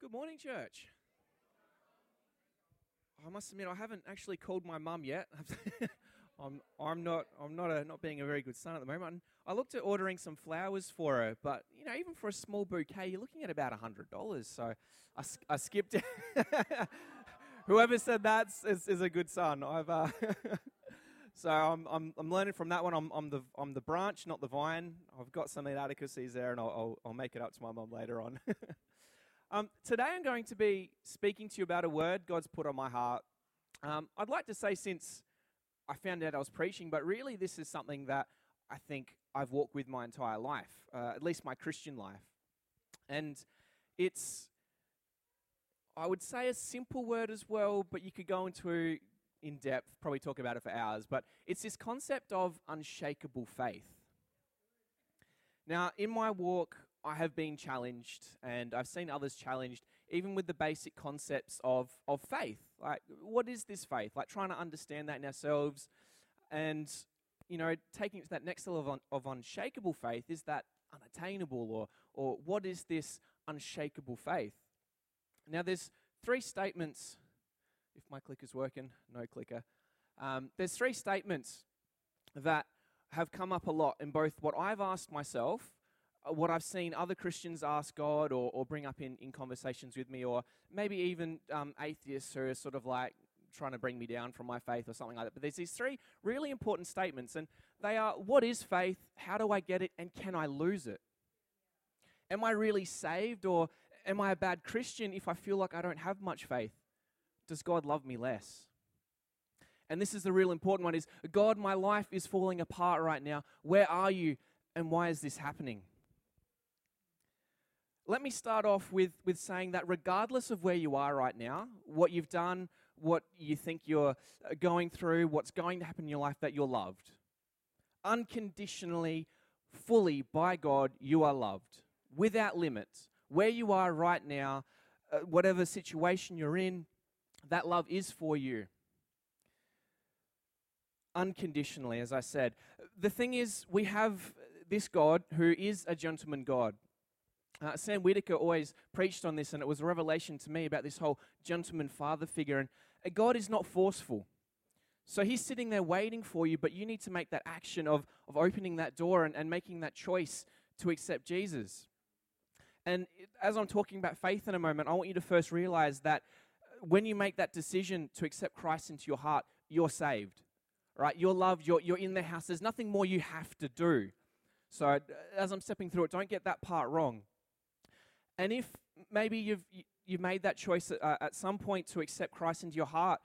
Good morning, church. I must admit, I haven't actually called my mum yet. I'm, I'm not, I'm not, a, not being a very good son at the moment. I looked at ordering some flowers for her, but you know, even for a small bouquet, you're looking at about hundred dollars. So I, I skipped it. Whoever said that is, is a good son. I've, uh, so I'm, I'm, I'm learning from that one. I'm, I'm the, I'm the branch, not the vine. I've got some inadequacies there, and I'll, I'll, I'll make it up to my mum later on. Um, today I'm going to be speaking to you about a word God's put on my heart. Um, I'd like to say since I found out I was preaching, but really this is something that I think I've walked with my entire life, uh, at least my Christian life. And it's, I would say, a simple word as well, but you could go into in depth, probably talk about it for hours. But it's this concept of unshakable faith. Now, in my walk, I have been challenged, and I've seen others challenged, even with the basic concepts of, of faith. Like, what is this faith? Like, trying to understand that in ourselves, and you know, taking it to that next level of, un, of unshakable faith is that unattainable, or or what is this unshakable faith? Now, there's three statements. If my clicker's working, no clicker. Um, there's three statements that have come up a lot in both what I've asked myself what I've seen other Christians ask God or, or bring up in, in conversations with me, or maybe even um, atheists who are sort of like trying to bring me down from my faith or something like that. But there's these three really important statements, and they are what is faith, how do I get it, and can I lose it? Am I really saved, or am I a bad Christian if I feel like I don't have much faith? Does God love me less? And this is the real important one is God, my life is falling apart right now. Where are you? And why is this happening? Let me start off with, with saying that regardless of where you are right now, what you've done, what you think you're uh, going through, what's going to happen in your life, that you're loved. Unconditionally, fully by God, you are loved without limits. Where you are right now, uh, whatever situation you're in, that love is for you. Unconditionally, as I said. The thing is, we have this God who is a gentleman God. Uh, Sam Whitaker always preached on this, and it was a revelation to me about this whole gentleman father figure. And uh, God is not forceful. So he's sitting there waiting for you, but you need to make that action of, of opening that door and, and making that choice to accept Jesus. And as I'm talking about faith in a moment, I want you to first realize that uh, when you make that decision to accept Christ into your heart, you're saved. Right? You're loved, you're, you're in the house. There's nothing more you have to do. So uh, as I'm stepping through it, don't get that part wrong. And if maybe you've, you've made that choice at, uh, at some point to accept Christ into your heart,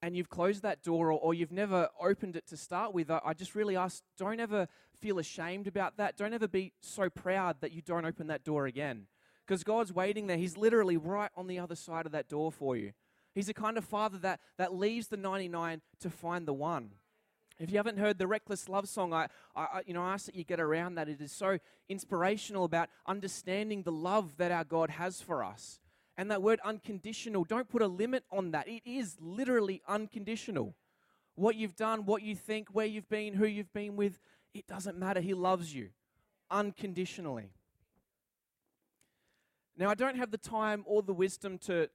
and you've closed that door or, or, you've never opened it to start with, I, I just really ask don't ever feel ashamed about that. Don't ever be so proud that you don't open that door again. Because God's waiting there. He's literally right on the other side of that door for you. He's the kind of father that, that leaves the 99 to find the one. If you haven't heard the Reckless Love song, I, I, you know, I ask that you get around that. It is so inspirational about understanding the love that our God has for us. And that word unconditional, don't put a limit on that. It is literally unconditional. What you've done, what you think, where you've been, who you've been with, it doesn't matter. He loves you unconditionally. Now, I don't have the time or the wisdom to,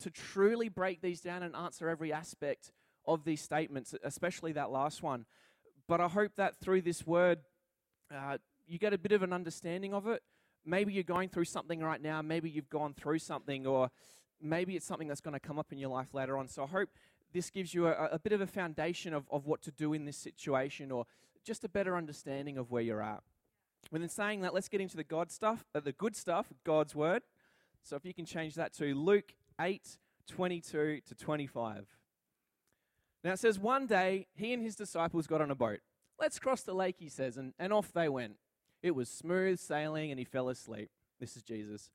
to truly break these down and answer every aspect of these statements, especially that last one. But I hope that through this word, uh, you get a bit of an understanding of it. Maybe you're going through something right now, maybe you've gone through something, or maybe it's something that's going to come up in your life later on. So I hope this gives you a, a bit of a foundation of, of what to do in this situation, or just a better understanding of where you're at. When in saying that, let's get into the God stuff, uh, the good stuff, God's word. So if you can change that to Luke 8, 22 to 25. Now it says, one day he and his disciples got on a boat. Let's cross the lake, he says, and, and off they went. It was smooth sailing and he fell asleep. This is Jesus.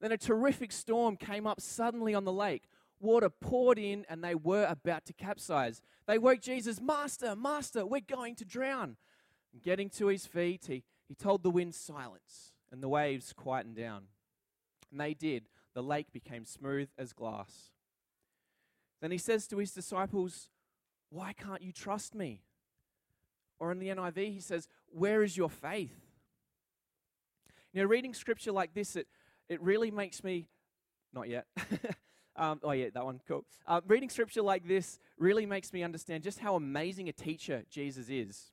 Then a terrific storm came up suddenly on the lake. Water poured in and they were about to capsize. They woke Jesus, Master, Master, we're going to drown. getting to his feet, he, he told the wind, Silence, and the waves quietened down. And they did. The lake became smooth as glass. Then he says to his disciples, why can't you trust me? Or in the NIV, he says, Where is your faith? Know, reading scripture like this, it, it really makes me Not yet. um, oh, yeah, that one. Cool. Uh, reading scripture like this really makes me understand just how amazing a teacher Jesus is.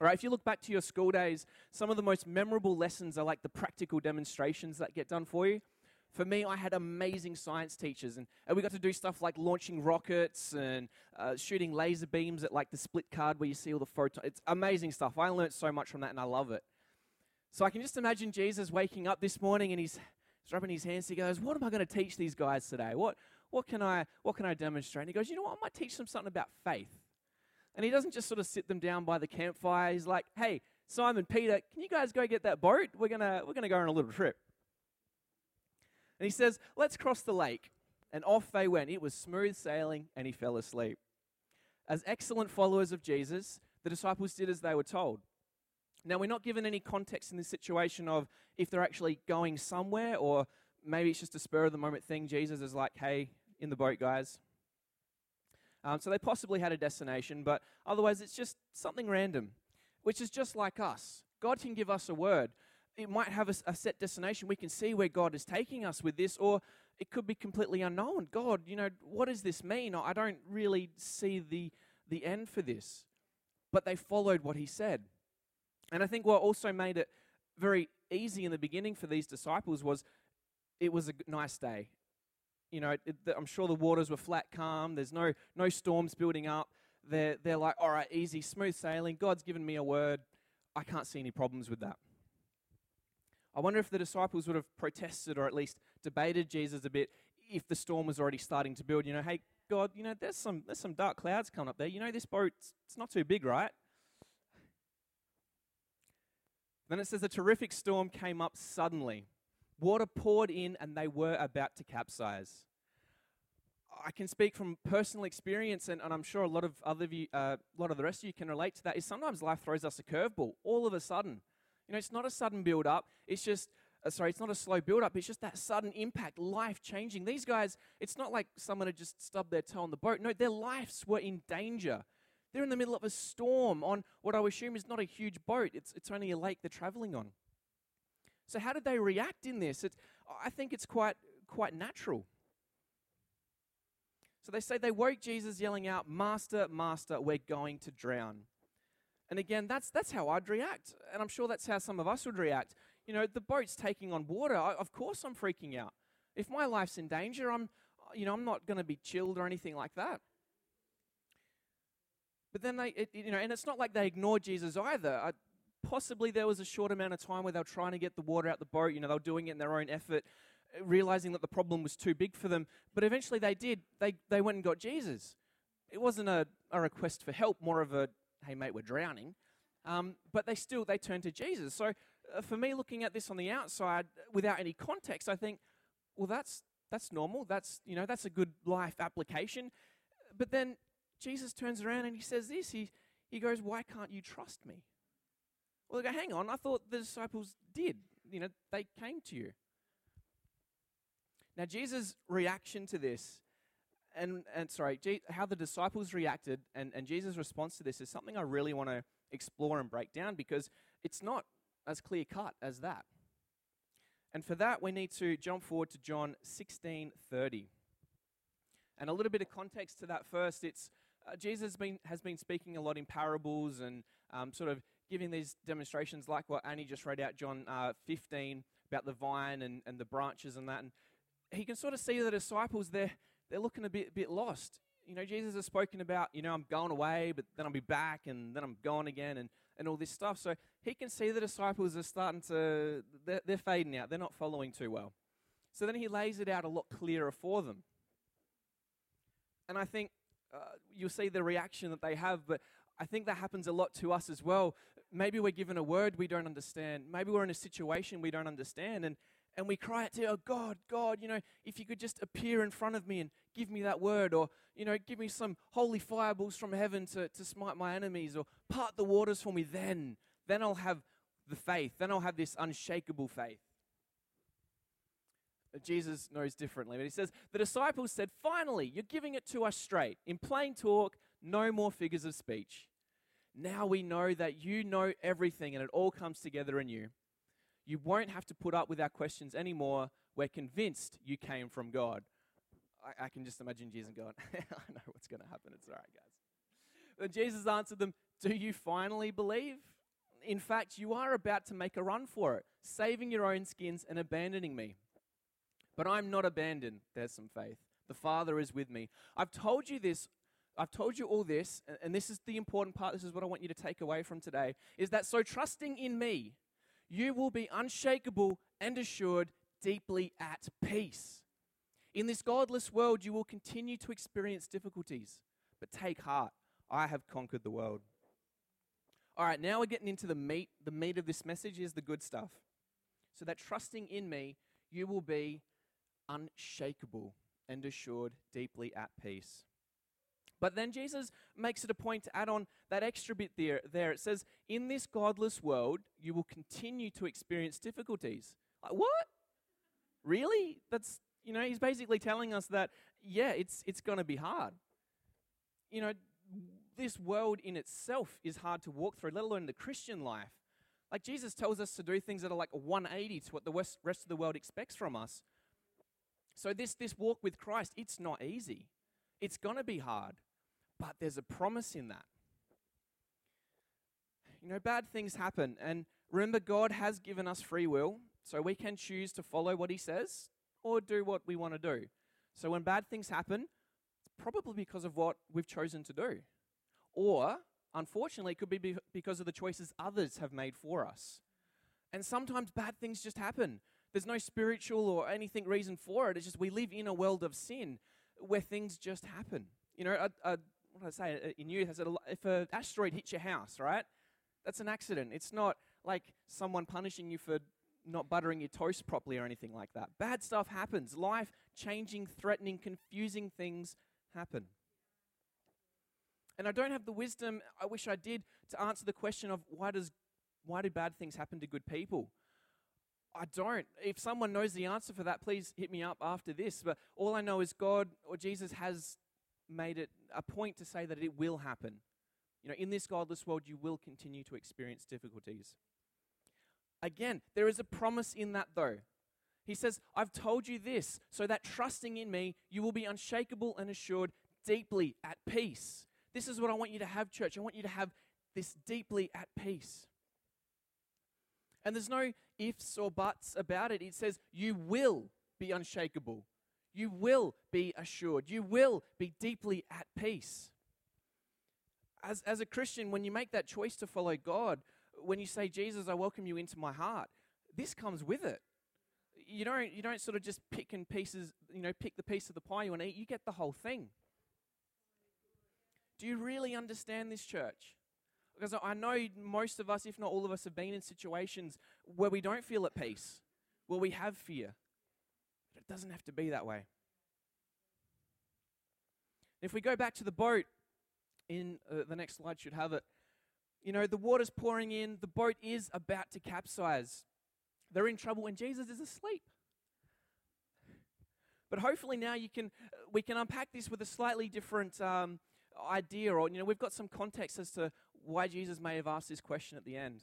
All right, if you look back to your school days, some of the most memorable lessons are like the practical demonstrations that get done for you. For me, I had amazing science teachers, and, and we got to do stuff like launching rockets and uh, shooting laser beams at like the split card where you see all the photons. It's amazing stuff. I learned so much from that, and I love it. So I can just imagine Jesus waking up this morning and he's, he's rubbing his hands. He goes, "What am I going to teach these guys today? What what can I what can I demonstrate?" And he goes, "You know what? I might teach them something about faith." And he doesn't just sort of sit them down by the campfire. He's like, "Hey, Simon, Peter, can you guys go get that boat? We're gonna we're gonna go on a little trip." And he says, Let's cross the lake. And off they went. It was smooth sailing, and he fell asleep. As excellent followers of Jesus, the disciples did as they were told. Now, we're not given any context in this situation of if they're actually going somewhere or maybe it's just a spur of the moment thing. Jesus is like, hey, in the boat, guys. Um, so they possibly had a destination, but otherwise it's just something random, which is just like us. God can give us a word it might have a, a, set destination. We can see where God is taking us with this, or it could be completely unknown. God, you know, what does this mean? I don't really see the, the end for this. But they followed what he said. And I think what also made it very easy in the beginning for these disciples was it was a nice day. You know, it, I'm sure the waters were flat, calm. There's no, no storms building up. They're, they're like, all right, easy, smooth sailing. God's given me a word. I can't see any problems with that. I wonder if the disciples would have protested or at least debated Jesus a bit if the storm was already starting to build. You know, hey, God, you know, there's some, there's some dark clouds coming up there. You know, this boat, it's not too big, right? Then it says a terrific storm came up suddenly. Water poured in and they were about to capsize. I can speak from personal experience, and, and I'm sure a lot of other of you, uh, a lot of the rest of you can relate to that. Is sometimes life throws us a curveball. All of a sudden, you know, it's not a sudden build up. It's just, uh, sorry, it's not a slow build up. It's just that sudden impact, life changing. These guys, it's not like someone had just stubbed their toe on the boat. No, their lives were in danger. They're in the middle of a storm on what I assume is not a huge boat. It's, it's only a lake they're traveling on. So how did they react in this? It's, I think it's quite, quite natural. So they say they woke Jesus yelling out, Master, Master, we're going to drown. And again, that's, that's how I'd react. And I'm sure that's how some of us would react. You know, the boat's taking on water. I, of course I'm freaking out. If my life's in danger, I'm, you know, I'm not going to be chilled or anything like that. But then they, it, you know, and it's not like they ignored Jesus either. I, possibly there was a short amount of time where they were trying to get the water out the boat. You know, they were doing it in their own effort, realizing that the problem was too big for them. But eventually they did. They, they went and got Jesus. It wasn't a, a request for help, more of a, hey mate, we're drowning. Um, but they still they turn to Jesus. So uh, for me, looking at this on the outside without any context, I think, well, that's that's normal. That's you know that's a good life application. But then Jesus turns around and he says this. He he goes, why can't you trust me? Well, they go, hang on. I thought the disciples did. You know, they came to you. Now, Jesus' reaction to this and, and sorry, how the disciples reacted and, and Jesus' response to this is something I really want to explore and break down because it's not as clear cut as that. And for that, we need to jump forward to John 16 30. And a little bit of context to that first, it's uh, Jesus been, has been speaking a lot in parables and um, sort of giving these demonstrations like what Annie just read out, John uh, 15, about the vine and, and the branches and that. And he can sort of see the disciples there they're looking a bit, bit lost. You know, Jesus has spoken about, you know, I'm going away, but then I'll be back, and then I'm gone again, and, and all this stuff. So he can see the disciples are starting to, they're, they're fading out. They're not following too well. So then he lays it out a lot clearer for them. And I think uh, you'll see the reaction that they have, but I think that happens a lot to us as well. Maybe we're given a word we don't understand. Maybe we're in a situation we don't understand, and, and we cry out to oh god god you know if you could just appear in front of me and give me that word or you know give me some holy fireballs from heaven to, to smite my enemies or part the waters for me then then i'll have the faith. Then i'll have this unshakable faith. Uh, Jesus knows differently but he says the disciples said finally you're giving it to us straight. In plain talk no more figures of speech. Now we know that you know everything and it all comes together in you You won't have to put up with our questions anymore. We're convinced you came from God. I, I can just imagine Jesus going, I know what's going to happen. It's all right, guys. But Jesus answered them, Do you finally believe? In fact, you are about to make a run for it, saving your own skins and abandoning me. But I'm not abandoned. There's some faith. The Father is with me. I've told you this. I've told you all this, and this is the important part. This is what I want you to take away from today is that so trusting in me, you will be unshakable and assured, deeply at peace. In this godless world, you will continue to experience difficulties, but take heart. I have conquered the world. All right, now we're getting into the meat. The meat of this message is the good stuff. So that trusting in me, you will be unshakable and assured, deeply at peace. But then Jesus makes it a point to add on that extra bit there. there. It says, In this godless world, you will continue to experience difficulties. Like, what? Really? That's, you know, he's basically telling us that, yeah, it's, it's going to be hard. You know, this world in itself is hard to walk through, let alone the Christian life. Like, Jesus tells us to do things that are like a 180 to what the rest of the world expects from us. So, this, this walk with Christ, it's not easy. It's going to be hard. But there's a promise in that. You know, bad things happen. And remember, God has given us free will, so we can choose to follow what He says or do what we want to do. So when bad things happen, it's probably because of what we've chosen to do. Or, unfortunately, it could be because of the choices others have made for us. And sometimes bad things just happen. There's no spiritual or anything reason for it. It's just we live in a world of sin where things just happen. You know, a, a what did I say uh, in youth? I said, if an asteroid hits your house, right? That's an accident. It's not like someone punishing you for not buttering your toast properly or anything like that. Bad stuff happens. Life changing, threatening, confusing things happen. And I don't have the wisdom, I wish I did, to answer the question of why does why do bad things happen to good people? I don't. If someone knows the answer for that, please hit me up after this. But all I know is God or Jesus has made it a point to say that it will happen. You know, in this godless world, you will continue to experience difficulties. Again, there is a promise in that, though. He says, I've told you this, so that trusting in me, you will be unshakable and assured, deeply at peace. This is what I want you to have, church. I want you to have this deeply at peace. And there's no ifs or buts about it. It says, You will be unshakable you will be assured. You will be deeply at peace. As, as a Christian, when you make that choice to follow God, when you say, Jesus, I welcome you into my heart, this comes with it. You don't, you don't sort of just pick and pieces, you know, pick the piece of the pie you want to eat. You get the whole thing. Do you really understand this church? Because I know most of us, if not all of us, have been in situations where we don't feel at peace, where we have fear, doesn't have to be that way. If we go back to the boat, in uh, the next slide should have it. You know, the water's pouring in, the boat is about to capsize. They're in trouble and Jesus is asleep. But hopefully now you can we can unpack this with a slightly different um, idea, or you know, we've got some context as to why Jesus may have asked this question at the end.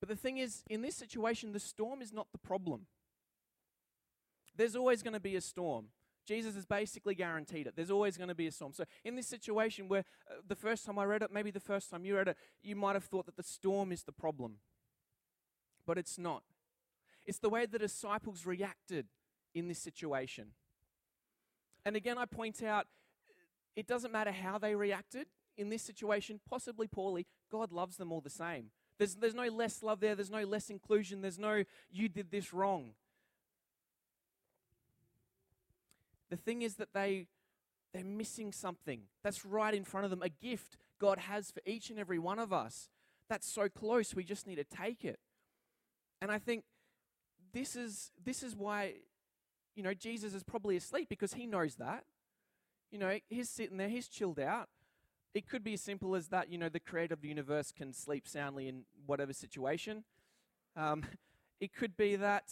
But the thing is, in this situation, the storm is not the problem. There's always going to be a storm. Jesus has basically guaranteed it. There's always going to be a storm. So, in this situation where uh, the first time I read it, maybe the first time you read it, you might have thought that the storm is the problem. But it's not. It's the way the disciples reacted in this situation. And again, I point out it doesn't matter how they reacted in this situation, possibly poorly, God loves them all the same. There's, there's no less love there, there's no less inclusion, there's no you did this wrong. The thing is that they they're missing something that's right in front of them, a gift God has for each and every one of us. That's so close, we just need to take it. And I think this is this is why you know Jesus is probably asleep because he knows that. You know, he's sitting there, he's chilled out. It could be as simple as that, you know, the creator of the universe can sleep soundly in whatever situation. Um, it could be that,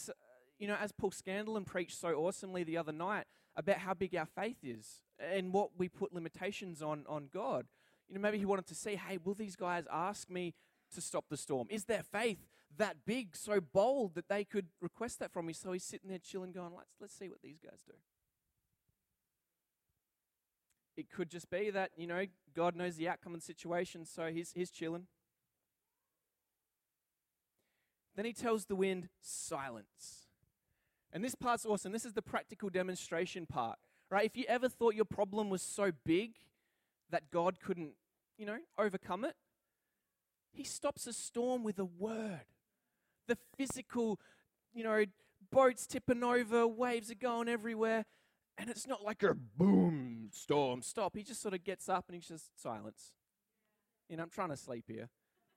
you know, as Paul Scanlon preached so awesomely the other night, about how big our faith is and what we put limitations on on God. You know, maybe he wanted to see, hey, will these guys ask me to stop the storm? Is their faith that big, so bold that they could request that from me. So he's sitting there chilling, going, let's, let's see what these guys do. It could just be that, you know, God knows the outcome of the situation, so he's, he's chilling. Then he tells the wind, silence. And this part's awesome. This is the practical demonstration part, right? If you ever thought your problem was so big that God couldn't, you know, overcome it, he stops a storm with a word. The physical, you know, boats tipping over, waves are going everywhere, and it's not like a boom, storm, stop. He just sort of gets up and he's just silence. You know, I'm trying to sleep here.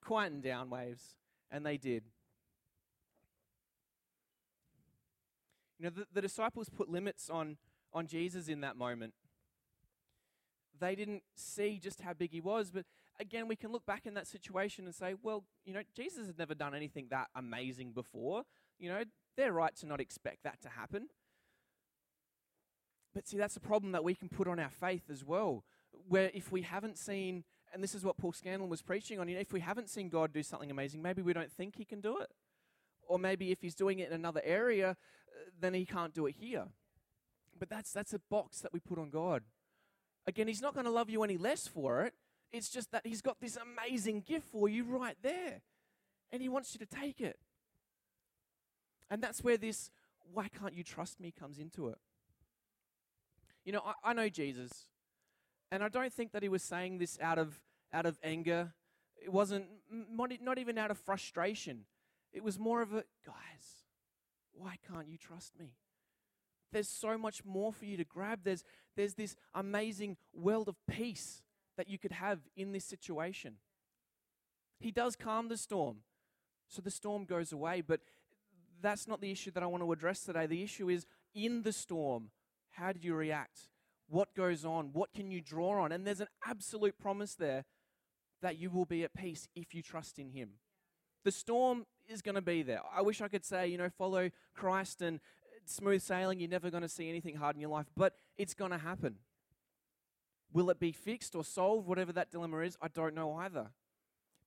Quieten down, waves. And they did. You know, the, the disciples put limits on, on Jesus in that moment. They didn't see just how big he was, but again, we can look back in that situation and say, well, you know, Jesus had never done anything that amazing before. You know, they're right to not expect that to happen. But see, that's a problem that we can put on our faith as well, where if we haven't seen, and this is what Paul Scanlon was preaching on, you know, if we haven't seen God do something amazing, maybe we don't think he can do it. Or maybe if he's doing it in another area, uh, then he can't do it here. But that's, that's a box that we put on God. Again, he's not going to love you any less for it. It's just that he's got this amazing gift for you right there. And he wants you to take it. And that's where this, why can't you trust me, comes into it. You know, I, I know Jesus. And I don't think that he was saying this out of, out of anger. It wasn't, not even out of frustration. It was more of a, guys, why can't you trust me? There's so much more for you to grab. There's, there's this amazing world of peace that you could have in this situation. He does calm the storm, so the storm goes away, but that's not the issue that I want to address today. The issue is in the storm, how do you react? What goes on? What can you draw on? And there's an absolute promise there that you will be at peace if you trust in Him. The storm is going to be there. I wish I could say, you know, follow Christ and uh, smooth sailing, you're never going to see anything hard in your life, but it's going to happen. Will it be fixed or solved, whatever that dilemma is? I don't know either.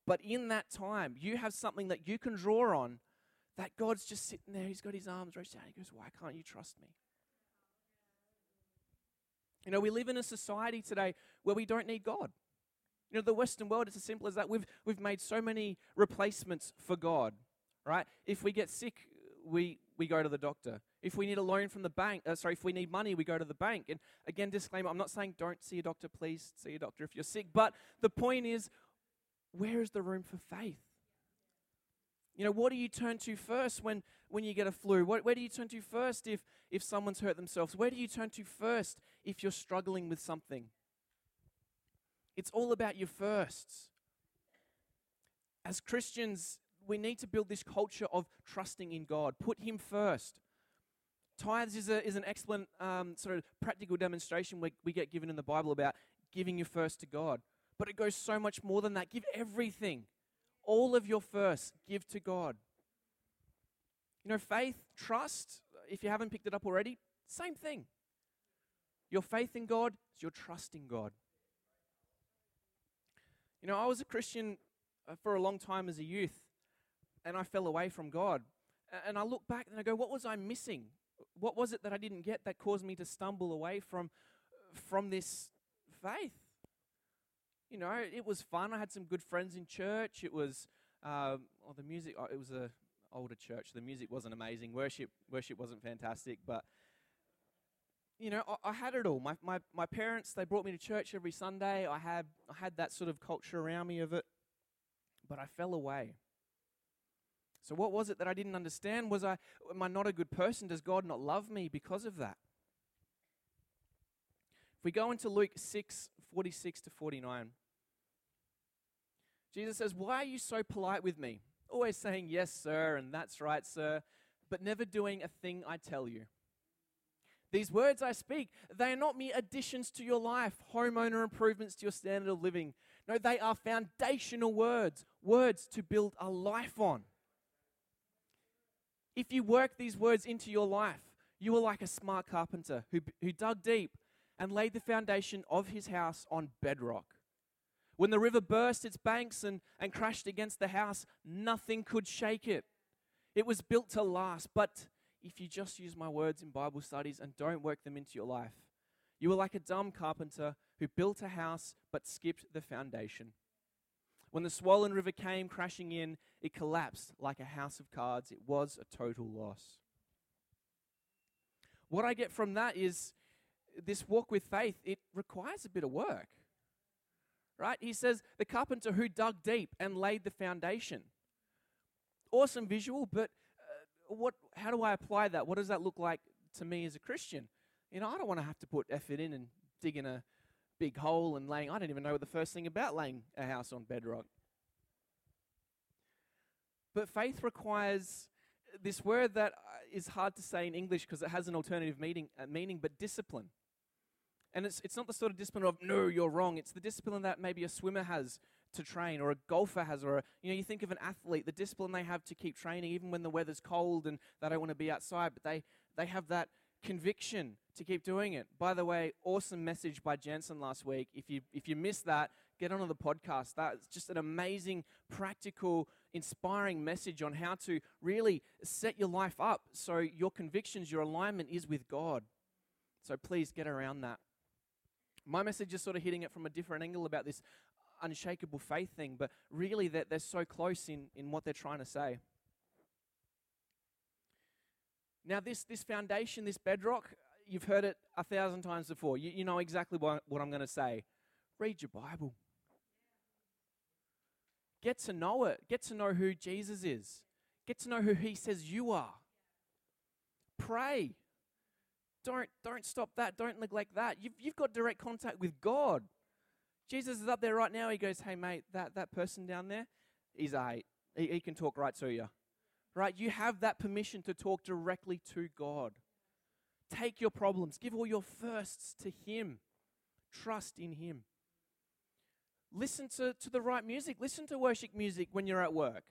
But in that time, you have something that you can draw on that God's just sitting there. He's got his arms raised out. He goes, Why can't you trust me? You know, we live in a society today where we don't need God. You know, the Western world, it's as simple as that. We've, we've made so many replacements for God, right? If we get sick, we, we go to the doctor. If we need a loan from the bank, uh, sorry, if we need money, we go to the bank. And again, disclaimer I'm not saying don't see a doctor, please see a doctor if you're sick. But the point is, where is the room for faith? You know, what do you turn to first when, when you get a flu? What, where do you turn to first if, if someone's hurt themselves? Where do you turn to first if you're struggling with something? It's all about your firsts. As Christians, we need to build this culture of trusting in God. Put Him first. Tithes is, a, is an excellent um, sort of practical demonstration we, we get given in the Bible about giving your first to God. But it goes so much more than that. Give everything, all of your first, give to God. You know, faith, trust, if you haven't picked it up already, same thing. Your faith in God is your trust in God. You know, I was a Christian uh, for a long time as a youth, and I fell away from God. And I look back and I go, what was I missing? What was it that I didn't get that caused me to stumble away from, from this faith? You know, it was fun. I had some good friends in church. It was, um, oh, the music, oh, it was a older church. The music wasn't amazing. Worship, worship wasn't fantastic, but you know, I, I, had it all. My, my, my parents, they brought me to church every Sunday. I had, I had that sort of culture around me of it, but I fell away. So, what was it that I didn't understand? Was I, am I not a good person? Does God not love me because of that? If we go into Luke 6 46 to 49, Jesus says, Why are you so polite with me? Always saying, Yes, sir, and that's right, sir, but never doing a thing I tell you. These words I speak, they are not mere additions to your life, homeowner improvements to your standard of living. No, they are foundational words, words to build a life on. If you work these words into your life, you are like a smart carpenter who, who dug deep and laid the foundation of his house on bedrock. When the river burst its banks and, and crashed against the house, nothing could shake it. It was built to last. But if you just use my words in Bible studies and don't work them into your life, you are like a dumb carpenter who built a house but skipped the foundation. When the swollen river came crashing in, it collapsed like a house of cards. It was a total loss. What I get from that is this walk with faith, it requires a bit of work. Right? He says, the carpenter who dug deep and laid the foundation. Awesome visual, but what, how do I apply that? What does that look like to me as a Christian? You know, I don't want to have to put effort in and dig in a big hole and laying. I don't even know the first thing about laying a house on bedrock. But faith requires this word that uh, hard to say in English because it has an alternative meaning, uh, meaning, but discipline. And it's, it's not the sort of discipline of, no, you're wrong. It's the discipline that maybe a swimmer has to train or a golfer has or, a, you know, you think of an athlete, the discipline they have to keep training even when the weather's cold and they don't want to be outside, but they, they have that conviction to keep doing it. By the way, awesome message by Jensen last week. If you, if you missed that, get onto the podcast. That's just an amazing, practical, inspiring message on how to really set your life up so your convictions, your alignment is with God. So please get around that. My message is sort of hitting it from a different angle about this unshakable faith thing, but really that they're so close in, in what they're trying to say. Now, this, this foundation, this bedrock, you've heard it a thousand times before. You, you know exactly what, what I'm going to say. Read your Bible. Get to know it. Get to know who Jesus is. Get to know who he says you are. Pray. Don't, don't stop that. Don't neglect that. You've, you've got direct contact with God. Jesus is up there right now. He goes, Hey, mate, that, that person down there, he's a eight. He, he can talk right to you. Right? You have that permission to talk directly to God. Take your problems, give all your firsts to Him. Trust in Him. Listen to, to the right music. Listen to worship music when you're at work.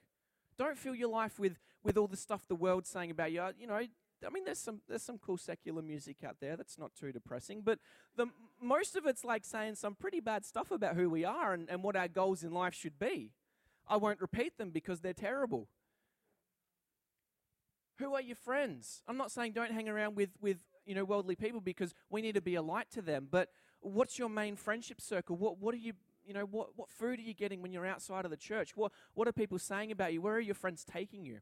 Don't fill your life with, with all the stuff the world's saying about you. You know, I mean, there's some there's some cool secular music out there that's not too depressing, but the most of it's like saying some pretty bad stuff about who we are and, and what our goals in life should be. I won't repeat them because they're terrible. Who are your friends? I'm not saying don't hang around with with you know worldly people because we need to be a light to them, but what's your main friendship circle? What what are you you know, what, what food are you getting when you're outside of the church? What, what are people saying about you? Where are your friends taking you?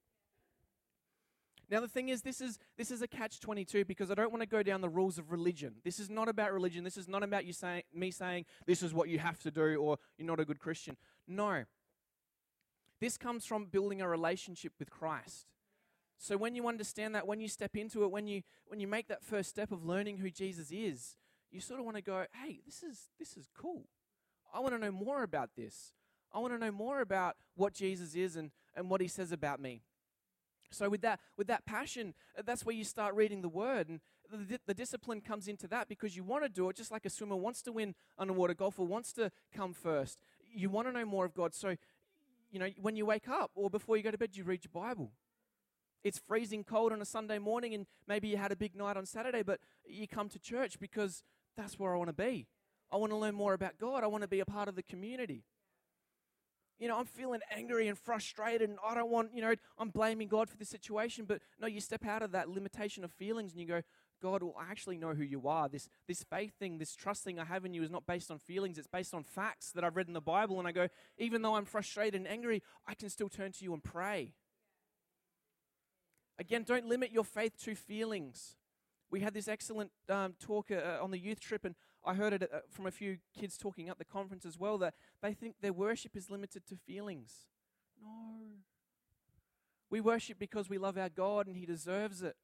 Now the thing is, this is this is a catch twenty two because I don't want to go down the rules of religion. This is not about religion. This is not about you saying me saying this is what you have to do or you're not a good Christian. No. This comes from building a relationship with Christ. So when you understand that, when you step into it, when you when you make that first step of learning who Jesus is, you sort of want to go, "Hey, this is this is cool. I want to know more about this. I want to know more about what Jesus is and, and what he says about me. So with that with that passion, uh, that's where you start reading the word and the, the discipline comes into that because you want to do it just like a swimmer wants to win underwater, golfer wants to come first. You want to know more of God. So you know, when you wake up or before you go to bed, you read your Bible. It's freezing cold on a Sunday morning and maybe you had a big night on Saturday, but you come to church because that's where I want to be. I want to learn more about God. I want to be a part of the community. You know, I'm feeling angry and frustrated, and I don't want, you know, I'm blaming God for the situation. But no, you step out of that limitation of feelings and you go, God, well, I actually know who you are. This, this faith thing, this trust thing I have in you is not based on feelings, it's based on facts that I've read in the Bible. And I go, even though I'm frustrated and angry, I can still turn to you and pray. Again, don't limit your faith to feelings. We had this excellent um, talk uh, on the youth trip, and I heard it uh, from a few kids talking at the conference as well that they think their worship is limited to feelings. No. We worship because we love our God and He deserves it.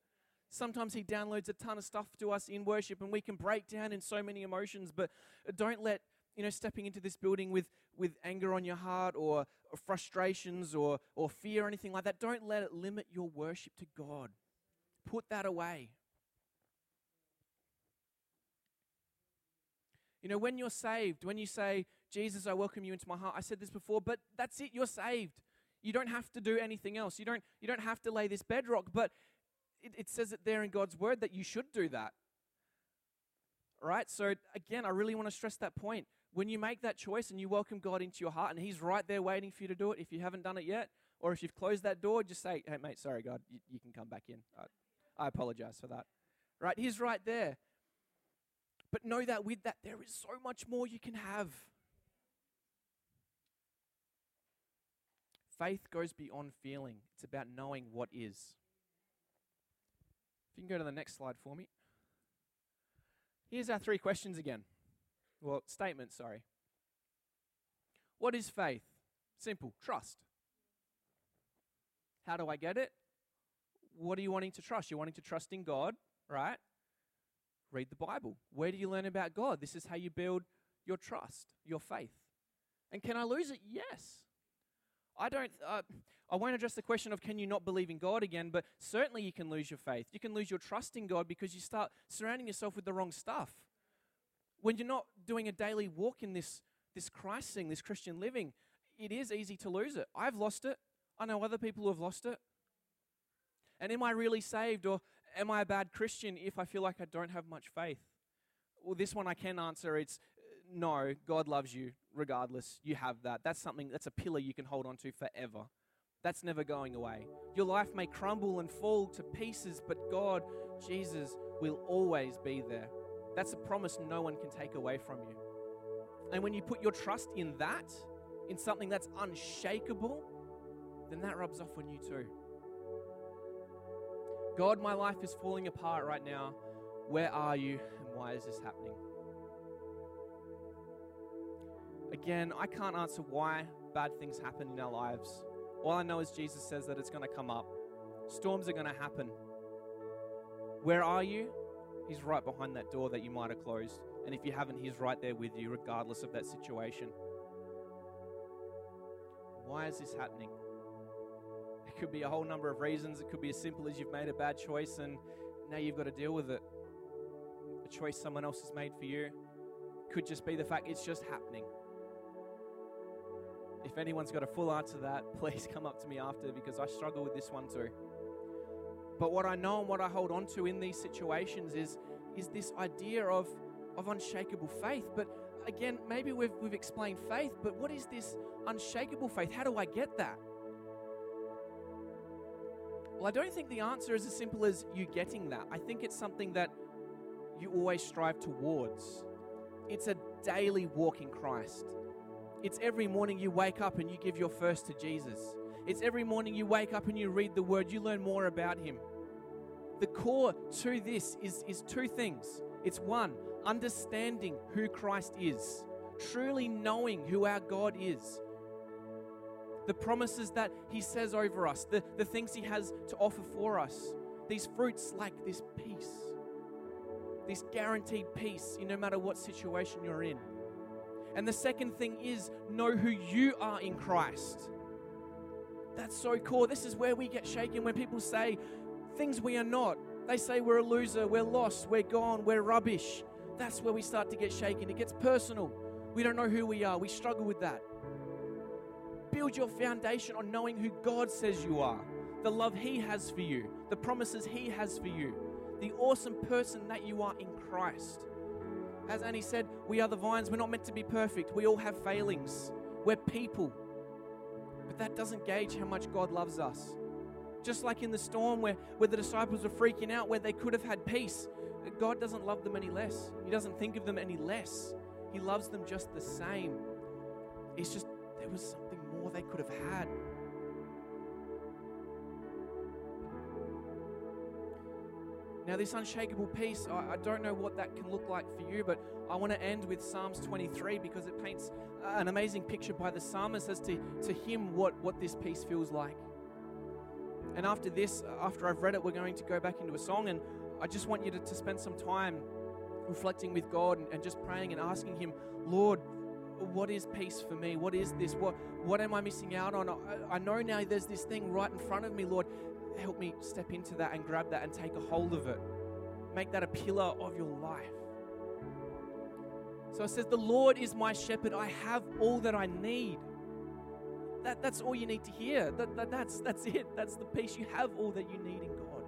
Sometimes He downloads a ton of stuff to us in worship and we can break down in so many emotions, but don't let you know stepping into this building with with anger on your heart or, or frustrations or or fear or anything like that don't let it limit your worship to god put that away You know, when you're saved, when you say, Jesus, I welcome you into my heart, I said this before, but that's it, you're saved. You don't have to do anything else. You don't, you don't have to lay this bedrock, but it, it says it there in God's word that you should do that. Right? So, again, I really want to stress that point. When you make that choice and you welcome God into your heart, and He's right there waiting for you to do it, if you haven't done it yet, or if you've closed that door, just say, Hey, mate, sorry, God, you, you can come back in. I, I apologize for that. Right? He's right there. But know that with that, there is so much more you can have. Faith goes beyond feeling, it's about knowing what is. If you can go to the next slide for me. Here's our three questions again. Well, statements, sorry. What is faith? Simple trust. How do I get it? What are you wanting to trust? You're wanting to trust in God, right? Read the Bible. Where do you learn about God? This is how you build your trust, your faith. And can I lose it? Yes. I don't. Uh, I won't address the question of can you not believe in God again, but certainly you can lose your faith. You can lose your trust in God because you start surrounding yourself with the wrong stuff. When you're not doing a daily walk in this this Christ thing, this Christian living, it is easy to lose it. I've lost it. I know other people who have lost it. And am I really saved or am I a bad Christian if I feel like I don't have much faith? Well, this one I can answer. It's uh, no, God loves you regardless. You have that. That's something, that's a pillar you can hold on to forever. That's never going away. Your life may crumble and fall to pieces, but God, Jesus, will always be there. That's a promise no one can take away from you. And when you put your trust in that, in something that's unshakable, then that rubs off on you too. God, my life is falling apart right now. Where are you and why is this happening? Again, I can't answer why bad things happen in our lives. All I know is Jesus says that it's going to come up. Storms are going to happen. Where are you? He's right behind that door that you might have closed. And if you haven't, He's right there with you, regardless of that situation. Why is this happening? It could be a whole number of reasons. It could be as simple as you've made a bad choice and now you've got to deal with it. A choice someone else has made for you. Could just be the fact it's just happening. If anyone's got a full answer to that, please come up to me after because I struggle with this one too. But what I know and what I hold on to in these situations is, is this idea of, of unshakable faith. But again, maybe we've, we've explained faith, but what is this unshakable faith? How do I get that? Well, I don't think the answer is as simple as you getting that. I think it's something that you always strive towards. It's a daily walk in Christ. It's every morning you wake up and you give your first to Jesus. It's every morning you wake up and you read the word, you learn more about Him. The core to this is, is two things it's one, understanding who Christ is, truly knowing who our God is, the promises that He says over us, the, the things He has to offer for us, these fruits like this peace, this guaranteed peace in no matter what situation you're in. And the second thing is know who you are in Christ. That's so cool. This is where we get shaken when people say things we are not. They say we're a loser, we're lost, we're gone, we're rubbish. That's where we start to get shaken. It gets personal. We don't know who we are. We struggle with that. Build your foundation on knowing who God says you are, the love He has for you, the promises He has for you, the awesome person that you are in Christ. As Annie said, we are the vines. We're not meant to be perfect. We all have failings. We're people. But that doesn't gauge how much God loves us. Just like in the storm where, where the disciples were freaking out, where they could have had peace, God doesn't love them any less. He doesn't think of them any less. He loves them just the same. It's just there was something they could have had. Now, this unshakable peace, I, I, don't know what that can look like for you, but I want to end with Psalms 23 because it paints an amazing picture by the psalmist as to, to him what, what this peace feels like. And after this, uh, after I've read it, we're going to go back into a song, and I just want you to, to spend some time reflecting with God and, and just praying and asking Him, Lord, what is peace for me? What is this? What, what am I missing out on? I, I know now there's this thing right in front of me, Lord help me step into that and grab that and take a hold of it. Make that a pillar of your life. So it says, The Lord is my shepherd. I have all that I need. That, that's all you need to hear. That, that, that's, that's it. That's the peace. You have all that you need in God.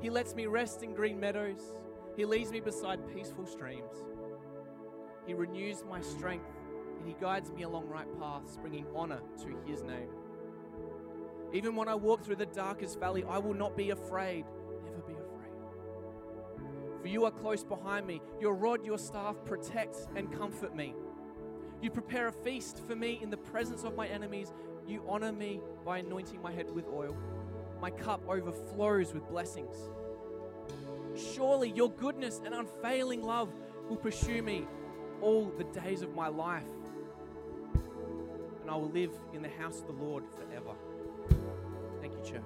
He lets me rest in green meadows. He leads me beside peaceful streams. He renews my strength, and He guides me along right paths, bringing honor to His name. Even when I walk through the darkest valley, I will not be afraid. Never be afraid. For you are close behind me. Your rod, your staff protect and comfort me. You prepare a feast for me in the presence of my enemies. You honor me by anointing my head with oil. My cup overflows with blessings. Surely your goodness and unfailing love will pursue me all the days of my life, and I will live in the house of the Lord forever. Thank you, church.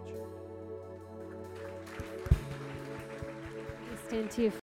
Stand to your